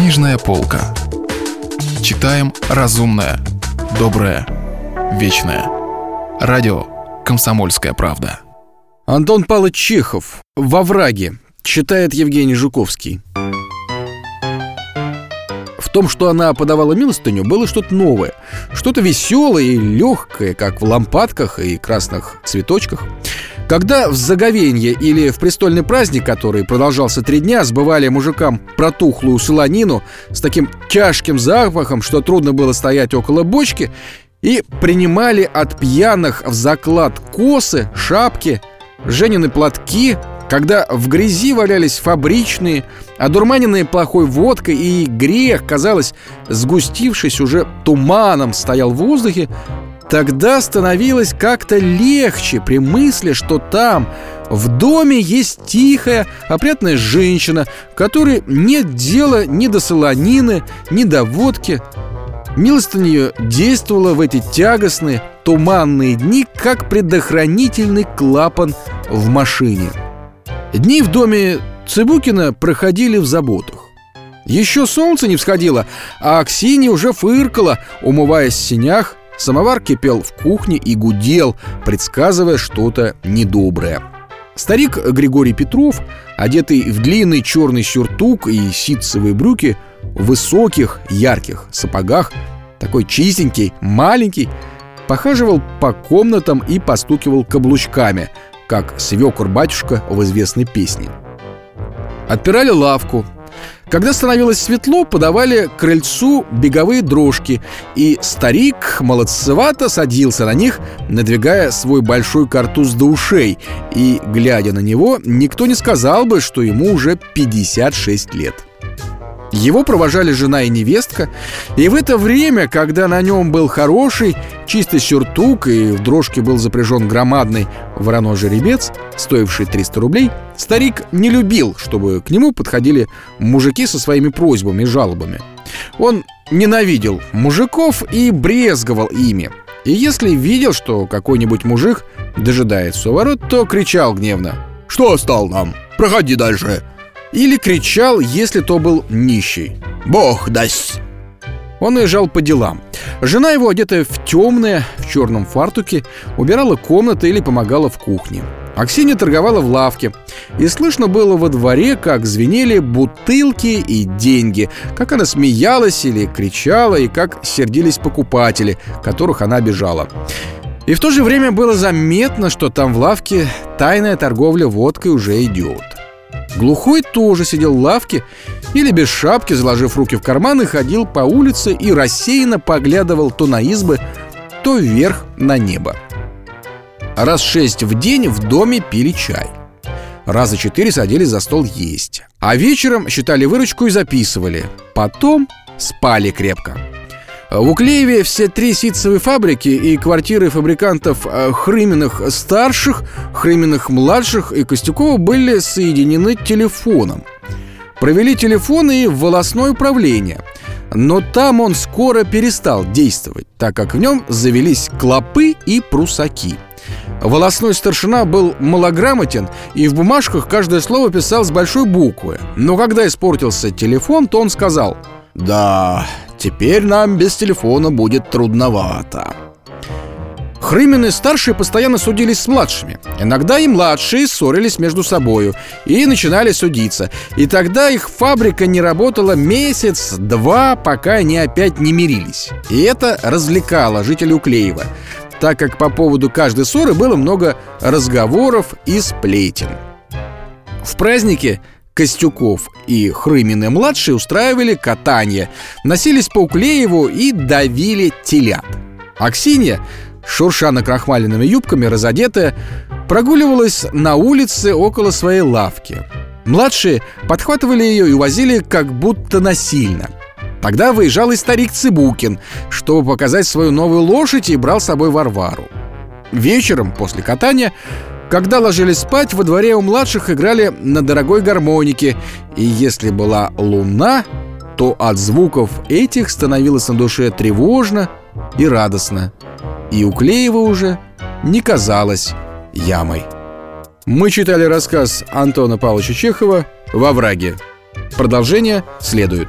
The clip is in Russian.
Книжная полка. Читаем разумное, доброе, вечное. Радио «Комсомольская правда». Антон Павлович Чехов «Во враге» читает Евгений Жуковский. В том, что она подавала милостыню, было что-то новое. Что-то веселое и легкое, как в лампадках и красных цветочках. Когда в заговенье или в престольный праздник, который продолжался три дня, сбывали мужикам протухлую солонину с таким тяжким запахом, что трудно было стоять около бочки, и принимали от пьяных в заклад косы, шапки, женины платки, когда в грязи валялись фабричные, одурманенные плохой водкой, и грех, казалось, сгустившись уже туманом, стоял в воздухе, тогда становилось как-то легче при мысли, что там, в доме, есть тихая, опрятная женщина, которой нет дела ни до солонины, ни до водки. Милостыню действовала в эти тягостные, туманные дни, как предохранительный клапан в машине. Дни в доме Цыбукина проходили в заботах. Еще солнце не всходило, а Аксинья уже фыркала, умываясь в синях, самовар кипел в кухне и гудел, предсказывая что-то недоброе. Старик Григорий Петров, одетый в длинный черный сюртук и ситцевые брюки, в высоких, ярких сапогах, такой чистенький, маленький, похаживал по комнатам и постукивал каблучками, как свекор-батюшка в известной песне. Отпирали лавку. Когда становилось светло, подавали к крыльцу беговые дрожки, и старик молодцевато садился на них, надвигая свой большой картуз до ушей, и, глядя на него, никто не сказал бы, что ему уже 56 лет. Его провожали жена и невестка, и в это время, когда на нем был хороший, чистый сюртук и в дрожке был запряжен громадный вороной жеребец, стоивший 300 рублей, старик не любил, чтобы к нему подходили мужики со своими просьбами и жалобами. Он ненавидел мужиков и брезговал ими. И если видел, что какой-нибудь мужик дожидается у ворот, то кричал гневно «Что стал нам? Проходи дальше!» Или кричал, если то был нищий «Бог даст!» Он уезжал по делам. Жена его, одетая в темное, в черном фартуке, убирала комнаты или помогала в кухне. Аксинья торговала в лавке, и слышно было во дворе, как звенели бутылки и деньги, как она смеялась или кричала, и как сердились покупатели, которых она обижала. И в то же время было заметно, что там в лавке тайная торговля водкой уже идет. Глухой тоже сидел в лавке или без шапки, заложив руки в карманы, ходил по улице и рассеянно поглядывал то на избы, то вверх на небо. Раз шесть в день в доме пили чай. Раза четыре садились за стол есть. А вечером считали выручку и записывали. Потом спали крепко. В Уклееве все три ситцевые фабрики и квартиры фабрикантов э, Хрыминых старших, Хрыминых младших и Костюкова были соединены телефоном. Провели телефон и волосное управление. Но там он скоро перестал действовать, так как в нем завелись клопы и прусаки. Волосной старшина был малограмотен и в бумажках каждое слово писал с большой буквы. Но когда испортился телефон, то он сказал «Да, Теперь нам без телефона будет трудновато. Хрымины старшие постоянно судились с младшими. Иногда и младшие ссорились между собою и начинали судиться. И тогда их фабрика не работала месяц-два, пока они опять не мирились. И это развлекало жителей Уклеева, так как по поводу каждой ссоры было много разговоров и сплетен. В празднике Костюков и Хрымины-младшие устраивали катание, носились по Уклееву и давили телят. Аксинья, шурша накрахмаленными юбками, разодетая, прогуливалась на улице около своей лавки. Младшие подхватывали ее и увозили как будто насильно. Тогда выезжал и старик Цыбукин, чтобы показать свою новую лошадь и брал с собой Варвару. Вечером, после катания, когда ложились спать, во дворе у младших играли на дорогой гармонике, и если была луна, то от звуков этих становилось на душе тревожно и радостно. И у Клеева уже не казалось ямой. Мы читали рассказ Антона Павловича Чехова «Во враге». Продолжение следует.